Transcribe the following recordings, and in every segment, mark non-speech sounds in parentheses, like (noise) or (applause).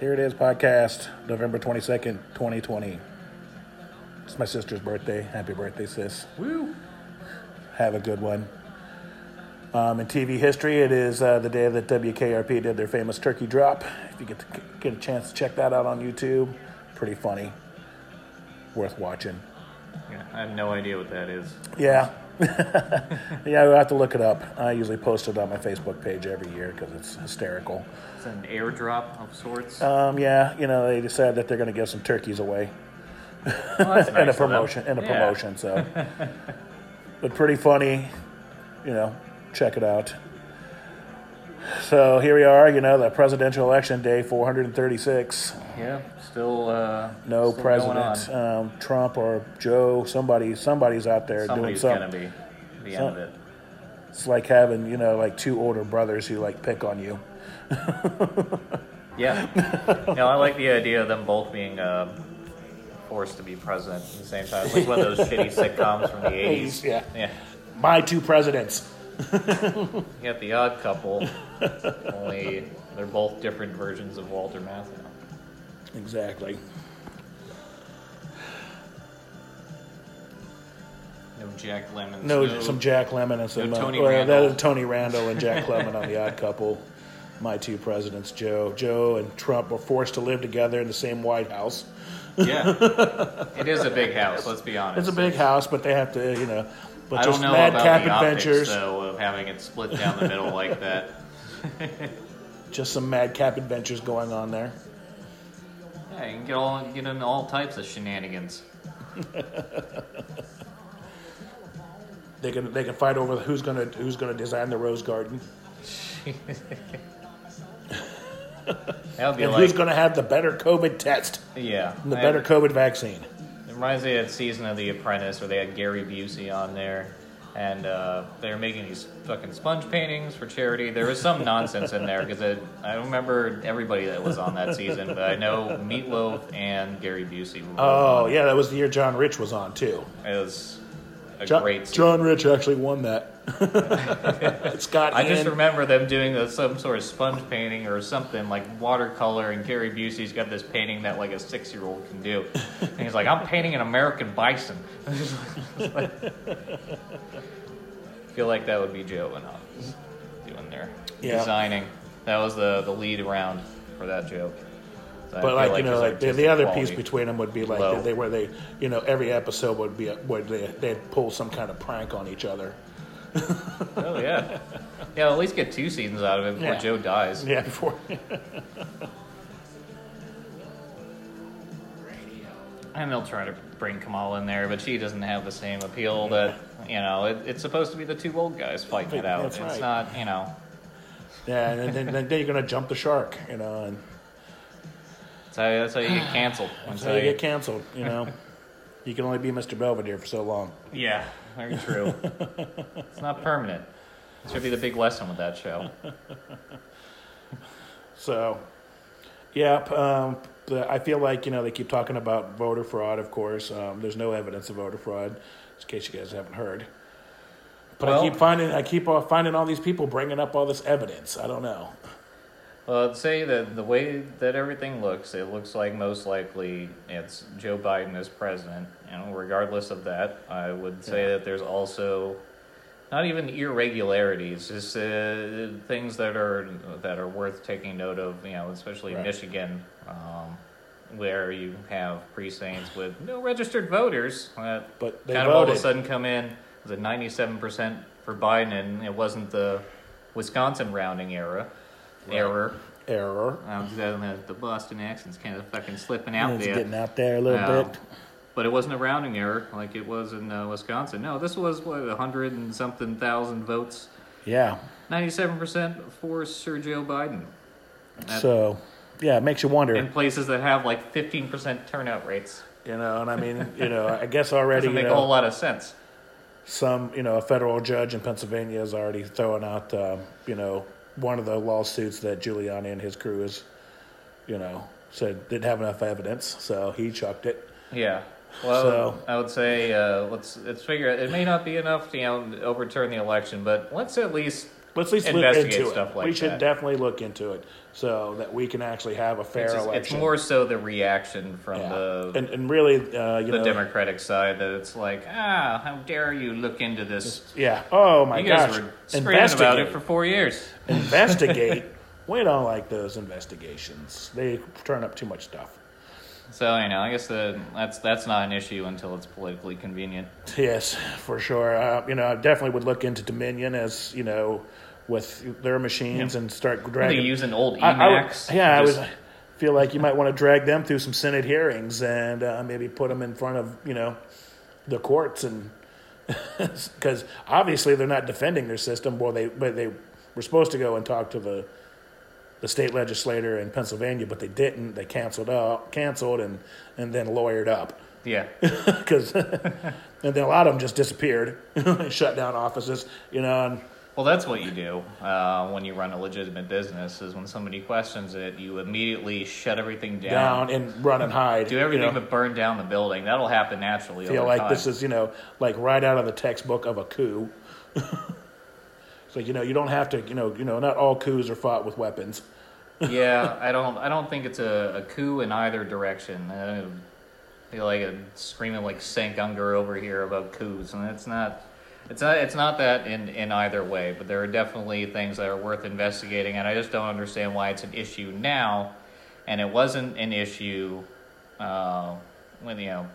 Here it is, podcast, November 22nd, 2020. It's my sister's birthday. Happy birthday, sis. Woo! Have a good one. Um, in TV history, it is uh, the day that WKRP did their famous turkey drop. If you get to get a chance to check that out on YouTube, pretty funny. Worth watching. Yeah, I have no idea what that is. Yeah. (laughs) yeah, we'll have to look it up. I usually post it on my Facebook page every year because it's hysterical. It's an airdrop of sorts. Um, yeah, you know, they decided that they're going to give some turkeys away Well, that's (laughs) and a nice of them. promotion and a Yeah. promotion. So, (laughs) but pretty funny. You know, check it out. So here we are. You know, the presidential election day, 436. Yeah, still uh, No still president. Um, Trump or Joe. Somebody. Somebody's out there Somebody's doing gonna something. be the Some- end of it. It's like having you know like two older brothers who like pick on you. (laughs) Yeah. no, I like the idea of them both being um, forced to be president at the same time. Like one of those shitty (laughs) sitcoms from the 80s. Yeah. Yeah. My two presidents. You got the odd couple, only they're both different versions of Walter Matthau. Exactly. No Jack Lemmon. No, some Jack Lemmon and some no uh, Tony well, that Randall. is Tony Randall and Jack Lemmon on the Odd Couple. My two presidents, Joe, Joe and Trump, were forced to live together in the same White House. (laughs) Yeah. It is a big house, let's be honest. It's a big house, but they have to, you know, but I just don't know madcap about the adventures, optics, though, of having it split down the middle like (laughs) that. just some madcap adventures going on there. Yeah, you can get all get in all types of shenanigans. (laughs) They can they can fight over who's gonna who's gonna design the rose garden That would be (laughs) and like who's gonna have the better COVID test yeah, and the I- better COVID vaccine. It reminds me of that season of The Apprentice where they had Gary Busey on there, and uh, they were making these fucking sponge paintings for charity. There was some nonsense in there because I remember everybody that was on that season, but I know Meatloaf and Gary Busey were Oh on. yeah, that was the year John Rich was on too. It was a John, great season. John Rich actually won that. (laughs) Scott I just remember them doing a, some sort of sponge painting or something like watercolor, and Gary Busey's got this painting that like a six-year-old can do, and he's like, "I'm painting an American bison." (laughs) I feel like that would be Joe and us doing their Yeah. designing. That was the the lead around for that joke. I But feel like, you know, like the, the other piece between them would be like low. they, where they, you know, every episode would be a, where they they'd pull some kind of prank on each other. Oh yeah, (laughs) yeah. At least get two seasons out of it before Yeah. Joe dies. Yeah, before. (laughs) And they'll try to bring Kamala in there, but she doesn't have the same appeal that you know. It, it's supposed to be the two old guys fighting it out. That's it's right. not, you know. yeah, and then, then, then you're gonna jump the shark, you know, and That's how, that's how you get (sighs) canceled. that's how you get canceled. You know, you can only be Mr. Belvedere for so long. yeah, very true. it's not permanent. It should be the big lesson with that show. (laughs) So, yeah, um, I feel like you know they keep talking about voter fraud. Of course, um, there's no evidence of voter fraud, in case you guys haven't heard. But I keep finding I keep uh, finding all these people bringing up all this evidence. I don't know. Well, I'd say that the way that everything looks, it looks like most likely it's Joe Biden as president. And regardless of that, I would say Yeah. that there's also not even irregularities, just uh, things that are that are worth taking note of. You know, especially Right. Michigan, um, where you have precincts with no registered voters. That But they kind of all of a sudden come in was a 97% for Biden, and it wasn't the Wisconsin rounding era error. Error. Um, the, the Boston accent's kind of fucking slipping out it's there. getting out there a little Um, bit. But it wasn't a rounding error like it was in uh, Wisconsin. No, this was what a hundred and something thousand votes. Yeah. Ninety-seven percent for Sir Joe Biden. That- So, yeah, it makes you wonder. in places that have like fifteen percent turnout rates, You know, and I mean, you know, I guess already, doesn't you make a whole lot of sense. some, you know, a federal judge in Pennsylvania is already throwing out, um, you know, one of the lawsuits that Giuliani and his crew is, you know, said didn't have enough evidence, so he chucked it. Yeah. Well, So- I would say uh, let's let's figure it may not be enough to you know overturn the election, but let's at least let's at least look into stuff it. like we should that. definitely look into it so that we can actually have a fair It's, just- it's more so the reaction from Yeah. the and, and really, uh, you the know, Democratic side that it's like, ah, how dare you look into this? yeah. Oh my you guys gosh, were screaming about it for four years. investigate. (laughs) we don't like those investigations. They turn up too much stuff. So you know, I guess the, that's that's not an issue until it's politically convenient. Yes, for sure. Uh, you know, I definitely would look into Dominion as you know, with their machines and start They dragging. use an old I- I Emacs. yeah, just- I would feel like you might want to drag them through some Senate hearings and uh, maybe put them in front of you know the courts and (laughs) because obviously they're not defending their system. Well, they but they were supposed to go and talk to the the state legislator in Pennsylvania, but they didn't. They canceled out, canceled, and and then lawyered up yeah. (laughs) because (laughs) and then a lot of them just disappeared, and shut down offices, you know, and Well, that's what you do uh, when you run a legitimate business. Is when somebody questions it, you immediately shut everything down, down and run and hide. do everything you know. but burn down the building. That'll happen naturally. feel like time. this is you know like right out of the textbook of a coup. (laughs) so you know you don't have to you know you know not all coups are fought with weapons. (laughs) yeah, I don't. I don't think it's a, a coup in either direction. I feel like a screaming like Cenk Uygur over here about coups, and it's not. It's not. It's not that in in either way. But there are definitely things that are worth investigating, and I just don't understand why it's an issue now, and it wasn't an issue uh, when you know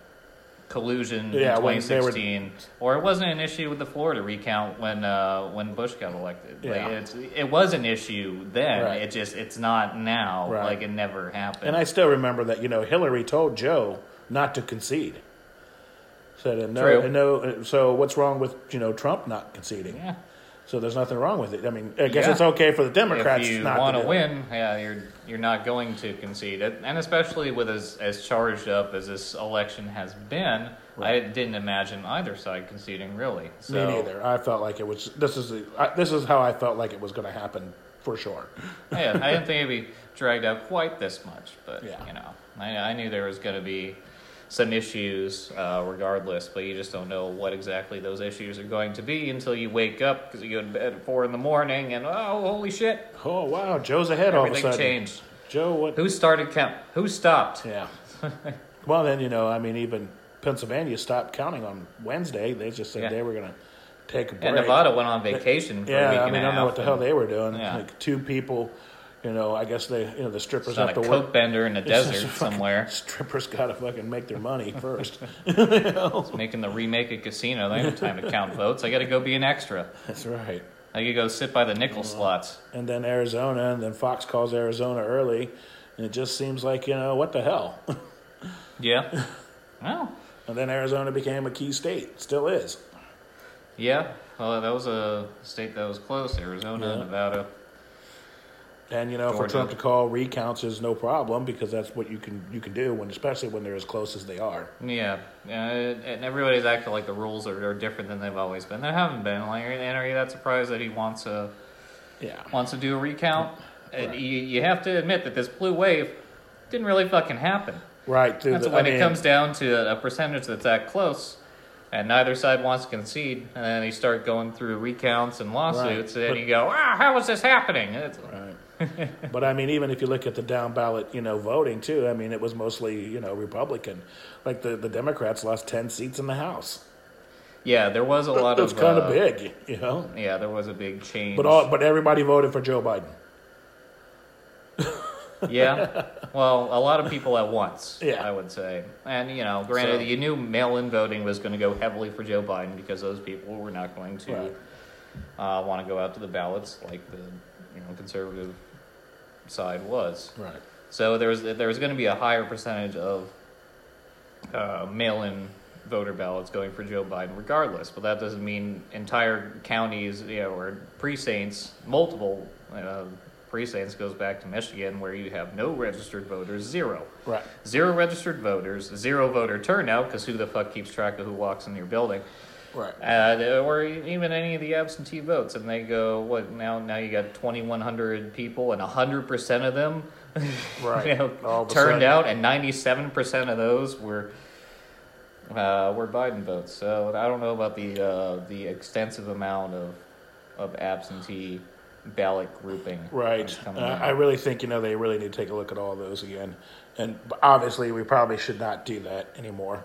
collusion Yeah, in when they were- 2016, or it wasn't an issue with the Florida recount when uh, when Bush got elected. Like, Yeah. it's it was an issue then. Right. It just it's not now. Right. Like it never happened. And I still remember that you know Hillary told Joe not to concede. Said and no, True. and no. So what's wrong with you know Trump not conceding? yeah. So there's nothing wrong with it. I mean, I guess Yeah. it's okay for the Democrats if you not want to to do it. win, yeah, you're you're not going to concede it, and especially with as as charged up as this election has been, I didn't imagine either side conceding really. So, Me neither. I felt like it was. This is the, I, this is how I felt like it was going to happen for sure. (laughs) yeah, I didn't think it'd be dragged out quite this much, but Yeah. you know, I, I knew there was going to be some issues uh, regardless, but you just don't know what exactly those issues are going to be until you wake up because you go to bed at four in the morning and oh, holy shit, Oh wow, Joe's ahead all of a sudden. everything changed. Joe, what? Who started count? Who stopped? Yeah. (laughs) well, then you know, I mean, even Pennsylvania stopped counting on Wednesday. They just said Yeah. they were going to take a break. And Nevada went on vacation for a Yeah, week I mean, I don't know what the hell they were doing. Yeah. Like two people, you know. I guess they, you know, the strippers It's not have a to work. bender in the (laughs) It's desert somewhere. Strippers got to fucking make their money (laughs) first. (laughs) Making the remake of Casino. They don't have time to count votes. I got to go be an extra. That's right. I could go sit by the nickel uh, slots. And then Arizona, and then Fox calls Arizona early, and it just seems like you know what the hell. Yeah. Well, and then Arizona became a key state, still is. yeah. Well, that was a state that was close. Arizona, Yeah. Nevada. And you know, for. Trump to call recounts is no problem because that's what you can you can do when, especially when they're as close as they are. Yeah, uh, and everybody's acting like the rules are, are different than they've always been. They haven't been. Like, and are you that surprised that he wants a Yeah. wants to do a recount? And you, you have to admit that this blue wave didn't really fucking happen. Right. That's the- when I it comes down to a percentage that's that close, and neither side wants to concede, and then you start going through recounts and lawsuits, Right. and But- you go, ah, how is this happening? It's, Right. (laughs) but I mean, even if you look at the down ballot, you know, voting too, I mean, it was mostly you know Republican. Like the, the Democrats lost ten seats in the House. yeah, there was a lot That's of kind uh, of big, you know. Yeah, there was a big change. But all but everybody voted for Joe Biden. (laughs) yeah, well, a lot of people at once. Yeah. I would say, and you know, granted, So- you knew mail-in voting was going to go heavily for Joe Biden because those people were not going to Right. uh, want to go out to the ballots like the you know conservative side was. Right. So there was there was going to be a higher percentage of uh, mail-in voter ballots going for Joe Biden, regardless. But that doesn't mean entire counties, you know, or precincts, multiple uh, precincts, goes back to Michigan, where you have no registered voters, zero, Right. zero registered voters, zero voter turnout, because who the fuck keeps track of who walks in your building? Right. uh, or even any of the absentee votes, and they go, "What now? Now you got twenty one hundred people, and hundred percent of them, (laughs) Right. you know, All of a turned sudden- out, and ninety seven percent of those were uh, were Biden votes. So I don't know about the uh, the extensive amount of of absentee ballot grouping. Right. Uh. I really think, you know, they really need to take a look at all those again. And obviously, we probably should not do that anymore.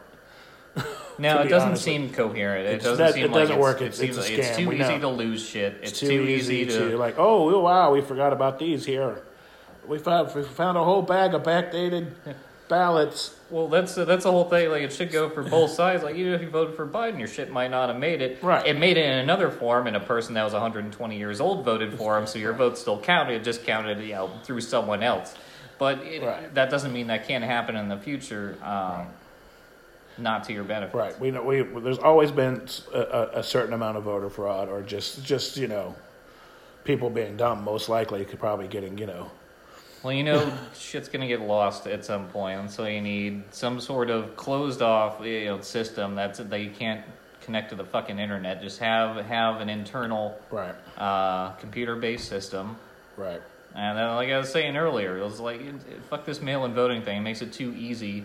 (laughs) No, it doesn't honest seem coherent. It doesn't that- seem it like doesn't work. It It's- seems it's a like it's too We easy know. to lose shit. It's, It's too, easy, to. to, like, oh, wow, we forgot about these here. We found, we found a whole bag of backdated (laughs) ballots. Well, that's that's the whole thing. Like, it should go for both sides. Like, even if you voted for Biden, your shit might not have made it. Right. It made it in another form, and a person that was 120 years old voted for him, so your vote still counted. It just counted, you know, through someone else. But it, Right. that doesn't mean that can't happen in the future. Um, Not to your benefit. Right. We know we there's always been a, a, certain amount of voter fraud, or just just you know, people being dumb. Most likely, could probably getting you know. Well, you know, (laughs) shit's gonna get lost at some point, and so you need some sort of closed off, you know, system that's that you can't connect to the fucking internet. Just have have an internal Right. uh, computer based system. Right. And then, like I was saying earlier, it was like fuck this mail-in voting thing. It makes it too easy.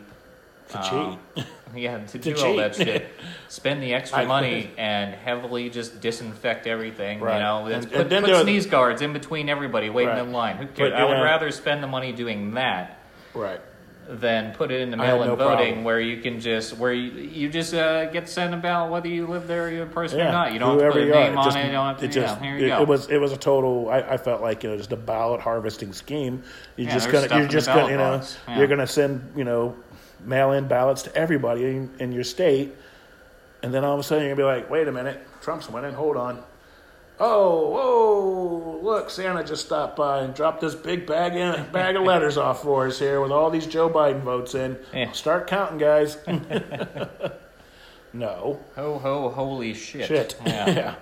To uh, cheat. (laughs) Yeah, to, To do all that shit. (laughs) Spend the extra I- money and heavily just disinfect everything. Right. You know, And- put, and then put sneeze guards in between everybody waiting Right. in line. Who cares? I would yeah. rather spend the money doing that Right. than put it into I had mail-in no voting, problem. where you can just where you, you just uh, get sent a ballot whether you live there, you're a person or not. You don't have to Whoever put a you name are. on just, it. You don't have to. it just yeah, here you it, go. it was it was a total. I, I felt like you know just a ballot harvesting scheme. You're Yeah, just gonna you're just gonna you know. Yeah. you're gonna send you know mail in ballots to everybody in, in your state, and then all of a sudden you're gonna be like, wait a minute, Trump's winning. Hold on. Oh, whoa! Look, Santa just stopped by and dropped this big bag in, bag of letters off for us here with all these Joe Biden votes in. Yeah. Start counting, guys. (laughs) (laughs) no. Ho ho! Holy shit! Shit. Yeah. (laughs) yeah.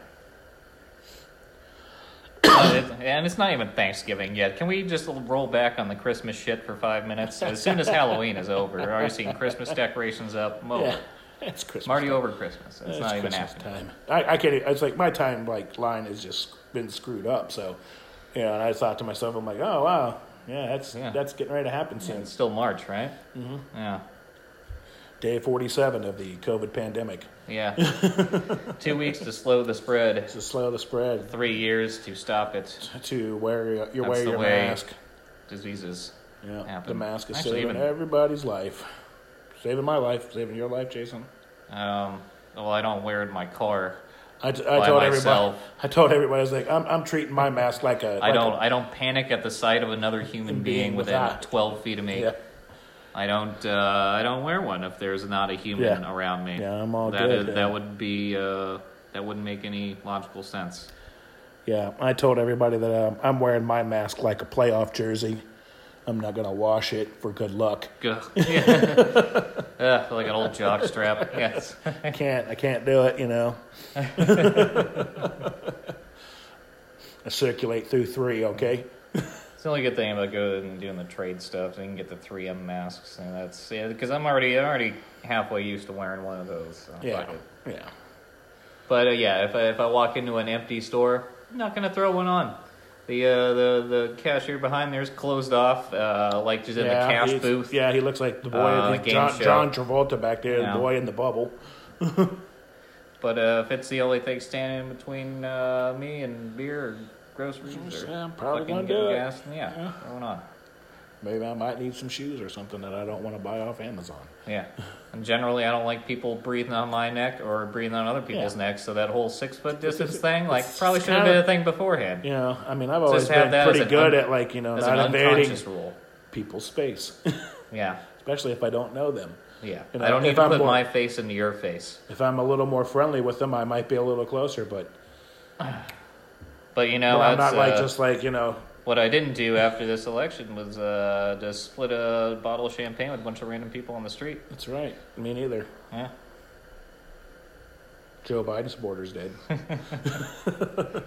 (coughs) And it's not even Thanksgiving yet. Can we just roll back on the Christmas shit for five minutes? (laughs) As soon as Halloween is over, are you seeing Christmas decorations up? Yeah, it's Christmas. Time. over Christmas. It's, It's not even Christmas happening. time. I, I can't. It's like my time like line has just been screwed up. So, you know, and I thought to myself, I'm like, oh wow, yeah, that's Yeah. that's getting ready to happen soon. It's still March, right? Mm-hmm. Yeah. Day 47 of the COVID pandemic Yeah. (laughs) Two weeks to slow the spread. to slow the spread. Three years to stop it. To wear your, you wear your mask. Diseases. Yeah, happen. the mask is Actually, saving even- everybody's life. Saving my life, saving your life, Jason. Um, well, I don't wear it in my car. I, t- I told myself. everybody. (laughs) I told everybody. I was like, I'm, I'm treating my mask like a. I like don't. I don't panic at the sight of another human being, being within without. twelve feet of me. yeah, I don't. Uh, I don't wear one if there's not a human Yeah. around me. Yeah, I'm all That good, is- yeah. that would be. Uh, that wouldn't make any logical sense. yeah. I told everybody that um, I'm wearing my mask like a playoff jersey. I'm not gonna wash it for good luck. (laughs) Gah. (laughs) Yeah. Ugh, like an old jock strap. (laughs) Yes. I can't. I can't do it. You know. I circulate through three. Okay. It's the only good thing about going and doing the trade stuff. So you can get the 3M masks, and that's yeah. Because I'm already I'm already halfway used to wearing one of those. So Yeah. Yeah. But uh, yeah, if I, if I walk into an empty store, I'm not gonna throw one on. The uh, the the cashier behind there's closed off, uh, like just in yeah, the cash booth. Yeah, he looks like the boy. Uh, game John, show. John Travolta back there, Yeah. the boy in the bubble. (laughs) But uh, if it's the only thing standing between uh, me and beer groceries or Yeah, I'm probably fucking gonna getting do it. gas, then yeah, Yeah. throw it on. Maybe I might need some shoes or something that I don't want to buy off Amazon. Yeah. And generally, I don't like people breathing on my neck or breathing on other people's Yeah. necks. So that whole six foot distance thing, like, probably should have been a thing beforehand. You know, I mean, I've always Just have been that pretty good un- at like you know not invading rule. people's space, (laughs) Yeah. especially if I don't know them. Yeah. You know, I don't need to I'm put more- my face into your face. If I'm a little more friendly with them, I might be a little closer. But, But you know, but I'm not like uh, just like you know. what I didn't do after this election was uh, to split a bottle of champagne with a bunch of random people on the street. That's right. Me neither. Yeah. Joe Biden supporters did. (laughs) (laughs)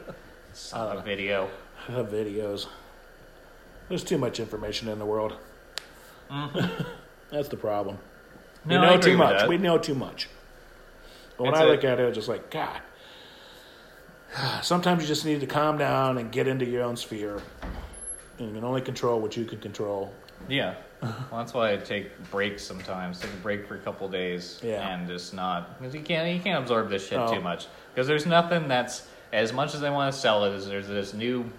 Saw a video. Uh, videos. There's too much information in the world. (laughs) That's the problem. Mm-hmm. No, we know too much. that. We know too much. But when It's I a- look at it, it's just like, God. (sighs) Sometimes you just need to calm down and get into your own sphere. And you can only control what you can control. Yeah. Well, that's why I take breaks sometimes. Take a break for a couple days Yeah. and just not because you can't you can't absorb this shit No. too oh. much. Because there's nothing that's as much as they want to sell it. Is there's this new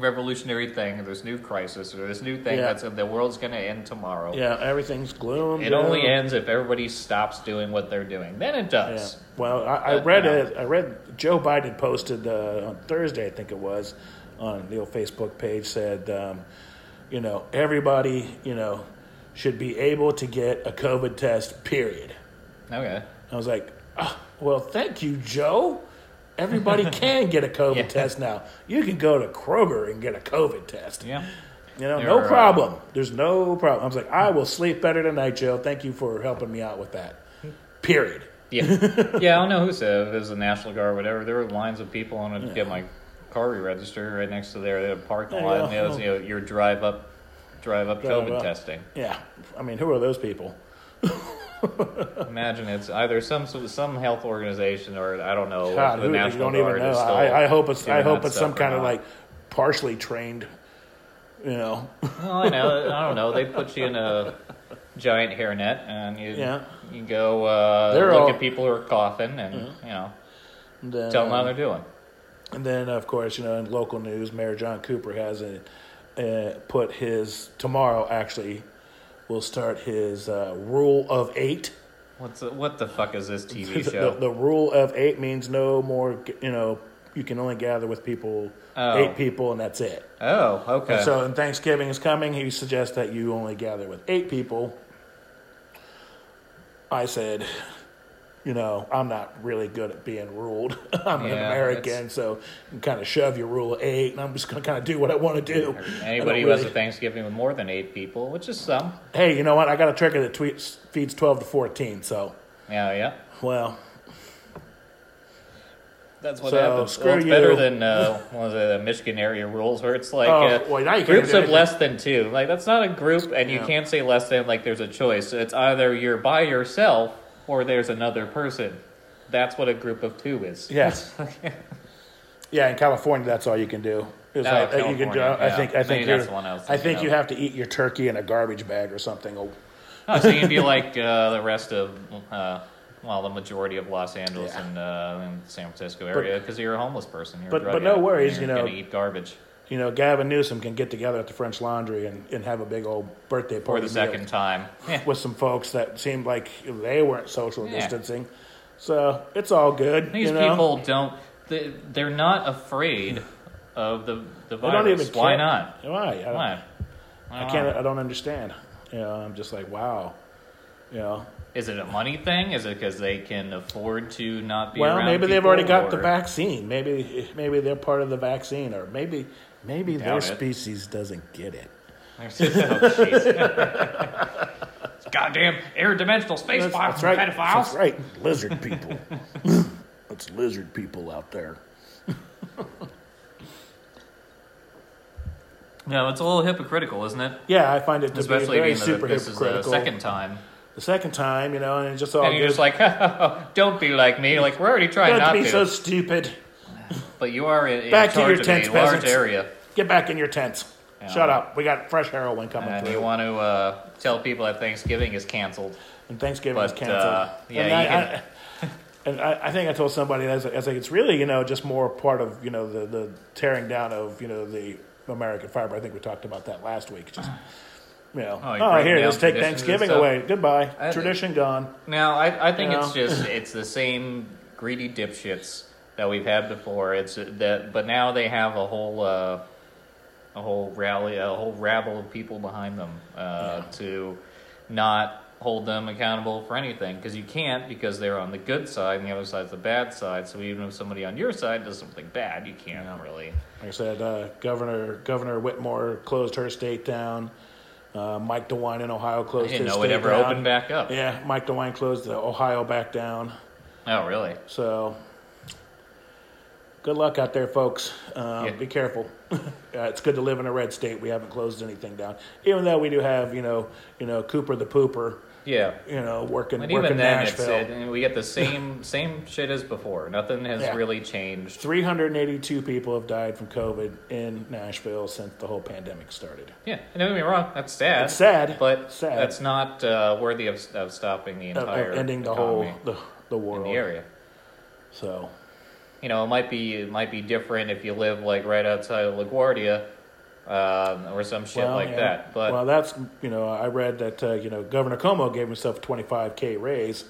revolutionary thing, or this new crisis, or this new thing Yeah. that's the world's going to end tomorrow. Yeah, everything's gloom. It only ends if everybody stops doing what they're doing. Then it Yeah. does. Well, I, I read it. I read Joe Biden posted uh, on Thursday, I think it was, on the old Facebook page said, um, you know, everybody, you know, should be able to get a COVID test. Period. Okay. I was like, "Ah, well, thank you, Joe. Everybody (laughs) can get a COVID Yeah. test now. You can go to Kroger and get a COVID test. Yeah. You know, There no are, uh, problem. There's no problem. I was like, I will sleep better tonight, Joe. Thank you for helping me out with that. Period. Yeah. (laughs) yeah, I don't know who said it. It was the National Guard or whatever. There were lines of people on to get my car re-registered right next to there. They had a parking There lot. And it was, you know, your drive up, drive up Drive COVID up. testing. Yeah. I mean, who are those people? (laughs) Imagine it's either some some health organization or I don't know. God, the who, you National don't even Guard know. still I, I hope it's I hope it's some kind of like partially trained. You know, Well, I know. I don't know. They put you in a giant hairnet and you Yeah. you go uh, They're look all- at people who are coughing and you know and then, tell them how uh, they're doing. And then, of course, you know, in local news, Mayor John Cooper has a, uh, put his tomorrow. Actually, will start his uh, rule of eight. What's the, what the fuck is this TV (laughs) the, show? the rule of eight means no more. You know, you can only gather with people, Oh. eight people, and that's it. oh, okay. And so, and Thanksgiving is coming, he suggests that you only gather with eight people. I said, you know, I'm not really good at being ruled. (laughs) I'm an American, so you kind of shove your rule of eight, and I'm just going to kind of do what I want to do. Anybody who has a Thanksgiving with more than eight people, which is some. Hey, you know what? I got a trigger that tweets, feeds 12 to 14, so, Yeah, yeah. well, That's what So, happens. screw well, it's better you. than uh, one of the Michigan area rules where it's like Oh, uh, well, now you can't groups of less than two. Like that's not a group, and you Yeah. can't say less than like there's a choice. It's either you're by yourself or there's another person. That's what a group of two is. yes. (laughs) yeah, in California, that's all you can do. Oh, like, you can do, California, I yeah. think, I think, that's you're- the one I was I thinking think of. you have to eat your turkey in a garbage bag or something. Oh, Oh, so you can be (laughs) like uh, the rest of, uh, well, the majority of Los Angeles Yeah. and, uh, and San Francisco area because you're a homeless person. You're a But- drug but no addict, worries, you you're know. gonna eat garbage. You know, Gavin Newsom can get together at the French Laundry and, and have a big old birthday party. For the second time. (laughs) Yeah. with some folks that seemed like they weren't social Yeah. distancing. So it's all good. These you know? people don't. They, they're not afraid of the the virus. Why care. not? Why? I, Why? I can't. I don't understand. You know, I'm just like, wow. You know, Is it a money thing? Is it because they can afford to not be well, maybe they've already got the vaccine. Maybe, maybe they're part of the vaccine, or maybe, maybe their it. species doesn't get it. There's- oh. Goddamn interdimensional space That's, file that's right. pedophiles. That's right. Lizard people. (laughs) it's lizard people out there. (laughs) No, it's a little hypocritical, isn't it? Yeah, I find it to Especially be very being that super this is the hypocritical. second time, The second time, you know, and it's just all and you're good. just like, (laughs) oh, "Don't be like me." Like we're already trying Don't not be to, so stupid. But you are in, in Back to your tents, large area. Get back in your tents. Yeah. Shut up. We got fresh heroin coming And through. you want to uh, tell people that Thanksgiving is canceled. and Thanksgiving is canceled. uh, yeah, and you I, can- I, and I, I think I told somebody was, I was like, it's really you know just more part of you know the the tearing down of you know the American fiber. I think we talked about that last week. Just you know, Oh, oh, here, let's take Thanksgiving away. Goodbye, I- tradition gone. Now, I, I think You it's just (laughs) it's the same greedy dipshits that we've had before. It's that, but now they have a whole uh, a whole rally, a whole rabble of people behind them uh, to not hold them accountable for anything because you can't because they're on the good side and the other side's the bad side. So even if somebody on your side does something bad, you can't really. Like I said, uh, Governor Governor Whitmer closed her state down. Uh, Mike DeWine in Ohio closed. I didn't his know it ever down. opened back up. Yeah, Mike DeWine closed the Ohio back down. Oh, really? So, good luck out there, folks. Um, Yeah. Be careful. (laughs) uh, it's good to live in a red state. We haven't closed anything down, even though we do have, you know, you know, Cooper the Pooper, Yeah. you know, working working even then, it's, Nashville. it, and we get the same (laughs) same shit as before. Nothing has Yeah. really changed. 382 people have died from COVID in Nashville since the whole pandemic started. Yeah, don't get me wrong. That's sad. It's sad, but sad. that's not uh, worthy of, of stopping the entire of ending the economy whole the, the in world. the area. So, you know, it might be it might be different if you live like right outside of LaGuardia, um, or some shit Well, like yeah. that. But well, that's you know, I read that uh, you know Governor Cuomo gave himself a 25k raise.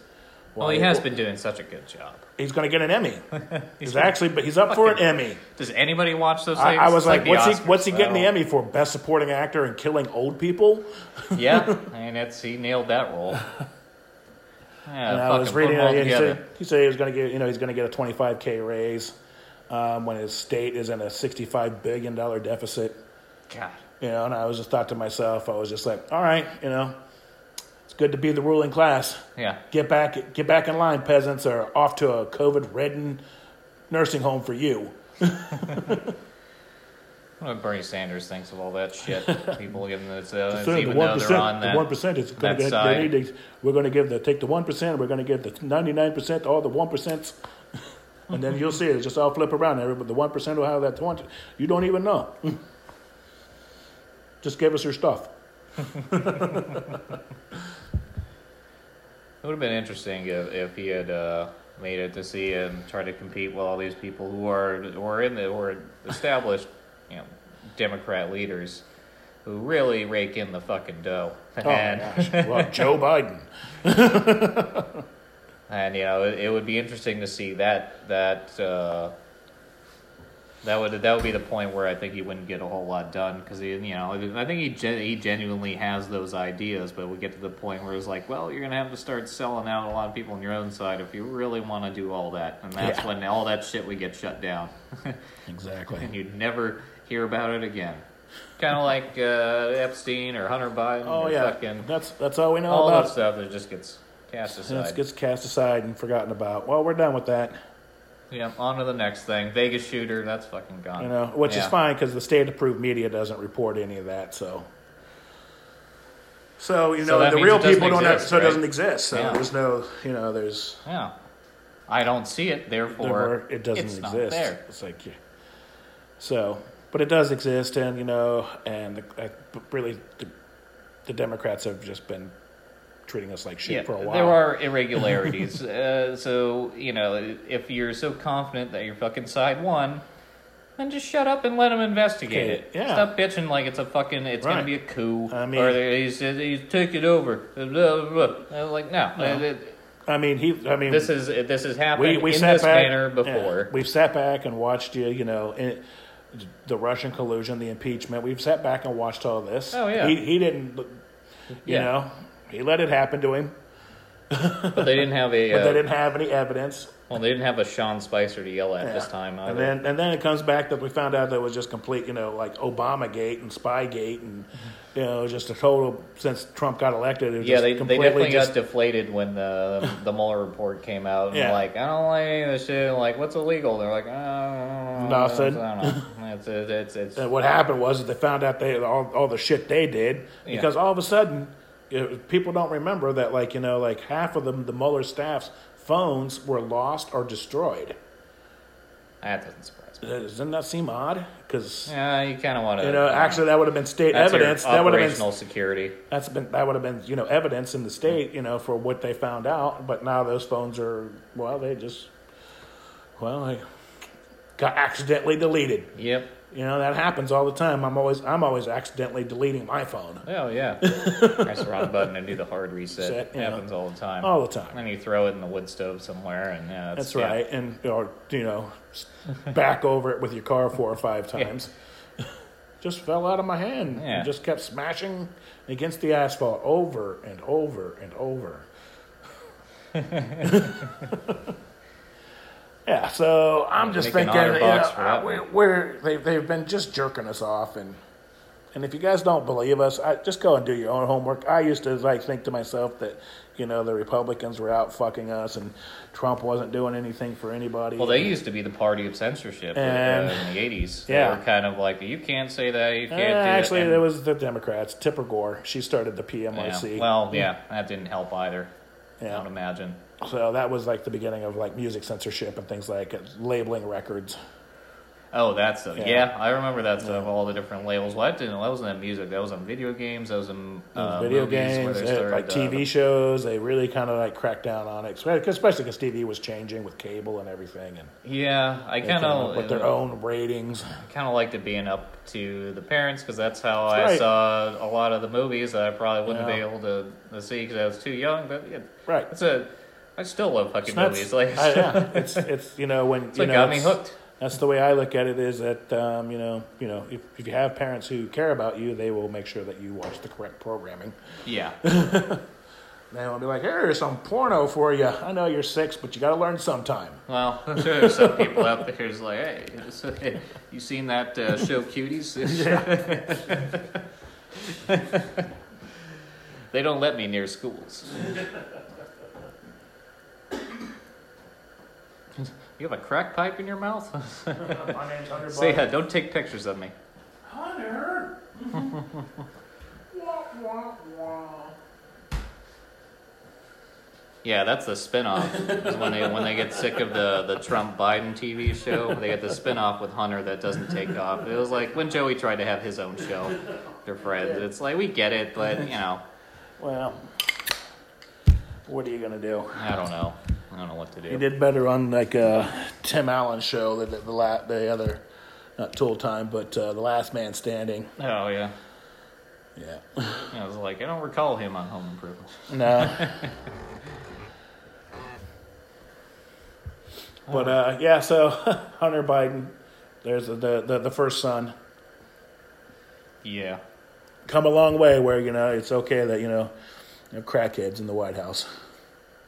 well, he has been doing such a good job. He's going to get an Emmy. (laughs) he's actually, but he's up for an Emmy. Does anybody watch those I, things? I was like, the what's he? What's he getting the Emmy for? Best Supporting Actor and killing old people. Yeah, (laughs) and mean, it's he nailed that role. (laughs) Yeah, and I was reading, uh, he together. said he said he was going to get, you know, he's going to get a 25k raise um, when his state is in a 65 billion dollar deficit. God, You know, and I was just thought to myself, I was just like, all right, you know, it's good to be the ruling class. yeah. Get back, get back in line, peasants, Are off to a COVID-ridden nursing home for you. (laughs) What Bernie Sanders thinks of all that shit. (laughs) People giving this, uh, So the even one though they're on the that. one percent is going to. We're going to give the take the one percent. We're going to give the ninety nine percent all the one percent, (laughs) and then you'll see it. It's just all flip around. Everybody, the one percent will have that twenty. You don't even know. (laughs) just give us your stuff. It would have been interesting if, if he had uh, made it to see and try to compete with all these people who are who are in the who are established, you know, Democrat leaders who really rake in the fucking dough. Oh my and gosh! (laughs) Well, Joe Biden. and you know, it, it would be interesting to see that that uh, that would that would be the point where I think he wouldn't get a whole lot done because he you know I think he gen- he genuinely has those ideas, but we get to the point where it's like, well, you're gonna have to start selling out a lot of people on your own side if you really want to do all that, and that's Yeah. when all that shit would get shut down, (laughs) Exactly. and you'd never hear about it again. Kind of like uh, Epstein or Hunter Biden. Oh yeah, fucking that's that's all we know all that about. stuff that just gets cast aside. It gets cast aside and forgotten about. Well, we're done with that. Yeah, on to the next thing. Vegas shooter, that's fucking gone. You know, which is fine because the state-approved media doesn't report any of that. So, so you know, that the real people don't have. So it doesn't exist. So Yeah. there's no, you know, there's Yeah. I don't see it, therefore, therefore it doesn't it's exist. Not there. It's like, yeah. so, but it does exist, and you know, and the, really, the, the Democrats have just been treating us like shit Yeah, for a while. there are irregularities. (laughs) uh, so you know, if you're so confident that your fucking side won, then just shut up and let them investigate Okay, it. yeah. Stop bitching like it's a fucking it's Right. gonna be a coup. I mean- or he's he's take it over. Blah, blah, blah. Like no, No. I mean, he. I mean, this is this has happened we, we in this back, manner yeah, before. we've sat back and watched you, you know, in, the Russian collusion, the impeachment. We've sat back and watched all this. Oh, yeah. He, he didn't, you Yeah. know, he let it happen to him, but they didn't have a (laughs) but uh, they didn't have any evidence. well, they didn't have a Sean Spicer to yell at Yeah. this time. And then and then it comes back that we found out that it was just complete, you know, like Obama Gate and Spygate and you know, just a total since Trump got elected. It was Yeah, just they, they completely definitely just, got deflated when the the Mueller report came out. And Yeah. like, I don't like any of this shit. Like, what's illegal? They're like, oh, Nothing. (laughs) I don't know. It's it's it's, And what happened was that they found out they all, all the shit they did Yeah. because all of a sudden know, people don't remember that like you know like half of them the Mueller staff's phones were lost or destroyed. that doesn't surprise me. Uh, Doesn't that seem odd? Because Yeah, you kind of want to. you know actually that would have been state evidence. That would have been security. that's been that would have been you know evidence in the state you know for what they found out. But now those phones are well they just well they got accidentally deleted. Yep. You know that happens all the time. I'm always I'm always accidentally deleting my phone Oh yeah. (laughs) Press the wrong button and do the hard reset. Set, know. happens all the time. all the time. And you throw it in the wood stove somewhere, and yeah, That's yeah. right, and or you know, back over it with your car four or five (laughs) times. (laughs) Just fell out of my hand Yeah. and just kept smashing against the asphalt over and over and over. Yeah, so I'm just thinking, you know, uh, we're, we're they, they've been just jerking us off, and and if you guys don't believe us, I, just go and do your own homework. I used to like think to myself that you know the Republicans were out fucking us, and Trump wasn't doing anything for anybody. Well, they used to be the party of censorship uh, And- in the '80s. Yeah. they were kind of like, you can't say that, you can't do actually, it. Was the Democrats. Tipper Gore, she started the Yeah. PMIC. Well, yeah, that didn't help either. I Yeah. would imagine. So that was like the beginning of like music censorship and things like labeling records. Oh, that stuff. Yeah. Yeah, I remember that stuff. All the different labels. Well, that didn't. That wasn't in music. That was on video games. That was in uh, video games, they eh, started, like uh, TV shows. They really kind of like cracked down on it, especially because TV was changing with cable and everything, and yeah, I kind of with their own ratings. kind of liked it being up to the parents because that's how That's I right. saw a lot of the movies that I probably wouldn't Yeah. be able to, to see because I was too young. But yeah, Right. it's a. I still love fucking movies. Like, I- yeah, (laughs) it's it's you know when it's you like know got me hooked. That's the way I look at it. Is that um, you know you know if, if you have parents who care about you, they will make sure that you watch the correct programming. Yeah, (laughs) They will be like, here's some porno for you. I know you're six, but you got to learn sometime. well, I'm sure there's some people out there who's like, hey, it's- you seen that uh, show Cuties? (laughs) they don't let me near schools. You have a crack pipe in your mouth? My name's Hunter. Say, uh, don't take pictures of me. Hunter. (laughs) Wah, wah, wah. Yeah, that's the spin-off. is when they when they get sick of the, the Trump Biden TV show, they get the spin-off with Hunter that doesn't take off. It was like when Joey tried to have his own show. They're friends. It's like we get it, but you know, Well, what are you gonna do? I don't know. I don't know what to do. He did better on like uh, Tim Allen show, the the, the, la- the other, not Tool Time, but uh, the Last Man Standing. Oh yeah. Yeah. I was like, I don't recall him on Home Improvement. No. (laughs) but uh, yeah, so (laughs) Hunter Biden, there's the, the the first son. Yeah. Come a long way where you know it's okay that you know, you have crackheads in the White House.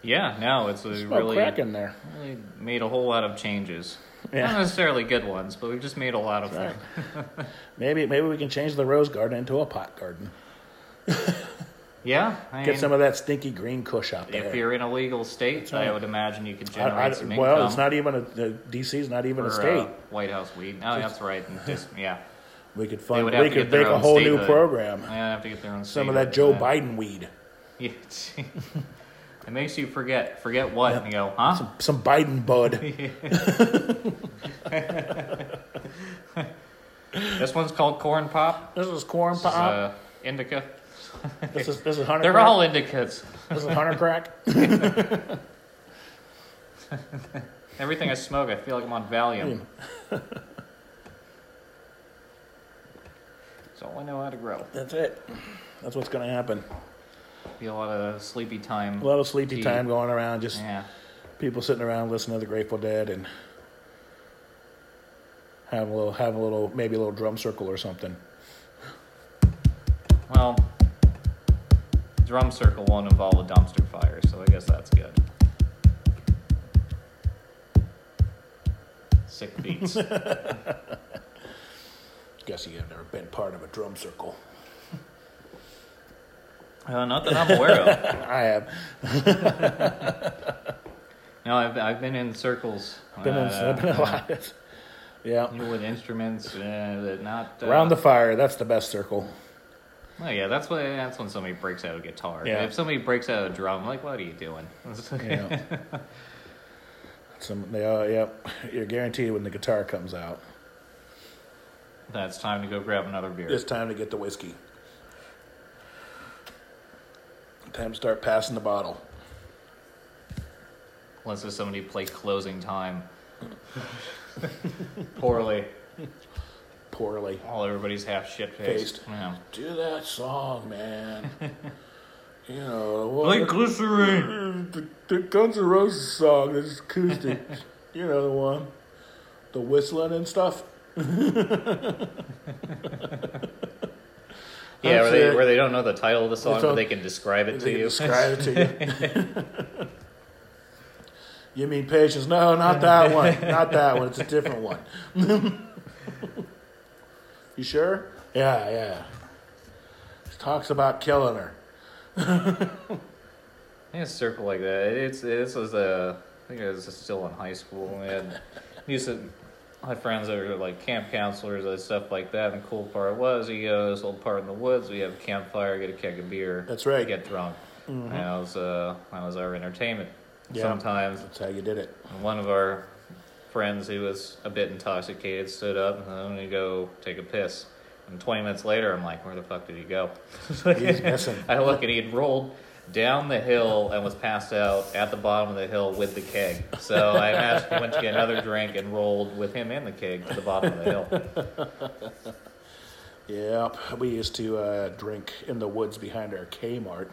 Yeah. Now it's a really, crack in there. really made a whole lot of changes. Yeah. Not necessarily good ones, but we've just made a lot of them. Maybe maybe we can change the rose garden into a pot garden. (laughs) Yeah. I Get mean, some of that stinky green kush out there. If you're in a legal state, right. I would imagine you could I- generate I- some well, it's not even a the DC's not even a state. uh, White House weed. Oh, that's right. And just (laughs) yeah, we could fund. We could make a whole new statehood. program. they have to get their own. Some of that Joe Biden weed. (laughs) Yeah. It makes you forget. Forget what? And you go, huh? Some, some Biden bud. (laughs) This one's called corn pop. This is corn This is, pop. uh, indica. (laughs) this is this is hunter. They're crack. all indicas. This is hunter crack. (laughs) Everything I smoke, I feel like I'm on Valium. That's all I know how to grow. That's it. That's what's going to happen. Be a lot of sleepy time. A lot of sleepy Tea. time going around. Just Yeah. people sitting around listening to the Grateful Dead and have a little, have a little, maybe a little drum circle or something. Well, drum circle won't involve a dumpster fire, so I guess that's good. Sick beats. (laughs) Guess you have never been part of a drum circle. Uh, not that I'm aware of. (laughs) I have. (laughs) No, I've, I've been in circles. Been in, uh, I've been a lot. Yeah. (laughs) with instruments uh, that not uh, Around the fire, that's the best circle. Oh yeah, that's what that's when somebody breaks out a guitar. Yeah. If somebody breaks out a drum, like, what are you doing? Yeah. Some, they, uh, yep. You're guaranteed when the guitar comes out. That's time to go grab another beer. It's time to get the whiskey. Time to start passing the bottle. Unless there's somebody play closing time (laughs) poorly, Poorly. All everybody's half shit faced. Yeah. Do that song, man. (laughs) you know, Like glycerine. the, the Guns N' Roses song that's acoustic. (laughs) you know the one, the whistling and stuff. Yeah, where they, where they don't know the title of the song, but they can describe it to you. describe it to you. (laughs) you mean patience? No, not that one. Not that one. It's a different one. (laughs) you sure? Yeah, yeah. It talks about killing her. (laughs) Yeah, a circle like that. It's this was a I think it was still in high school. We had used to had friends that were like camp counselors and stuff like that. And the cool part was you go to this little part in the woods. We have a campfire, get a keg of beer. That's right. Get drunk. And that was uh that was our entertainment. Yeah. Sometimes That's how you did it. one of our friends who was a bit intoxicated stood up and I'm gonna go take a piss. And 20 minutes later, I'm like, where the fuck did he go? He's missing. (laughs) I look and he had rolled down the hill and was passed out at the bottom of the hill with the keg. So I he went to get another drink and rolled with him and the keg to the bottom of the hill. (laughs) Yep, we used to uh, drink in the woods behind our Kmart.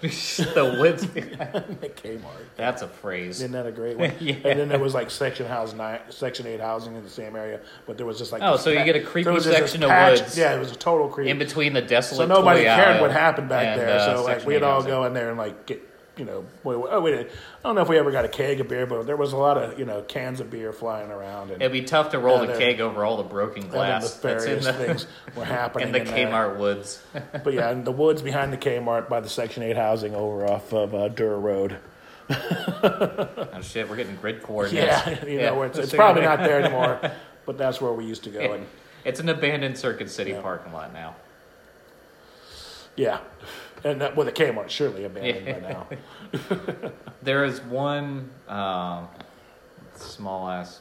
The woods. (laughs) Kmart. That's a phrase. Isn't that a great (laughs) one? Yeah. And then there was like section house nine, section eight housing in the same area, but there was just like Oh, so you get a creepy there was just this section of patch- woods. Yeah, it was a total creep. In between the desolate so nobody cared what happened back and, there. uh, so like we'd all housing. go in there and like get you know wait, oh, wait, I don't know if we ever got a keg of beer, but there was a lot of you know cans of beer flying around and, It'd be tough to roll the then- keg over all the broken glass the various the, things were (laughs) happening in the. Kmart woods. (laughs) But yeah, in the woods behind the Kmart by the Section Eight housing over off of uh, Durr Road. (laughs) oh shit, we're getting grid coordinates. Yeah, you know, it's, it's probably not there anymore, but that's where we used to go. And It's an abandoned Circuit City Yeah. parking lot now. yeah, and that, well, the Kmart surely abandoned by now. (laughs) There is one um, small ass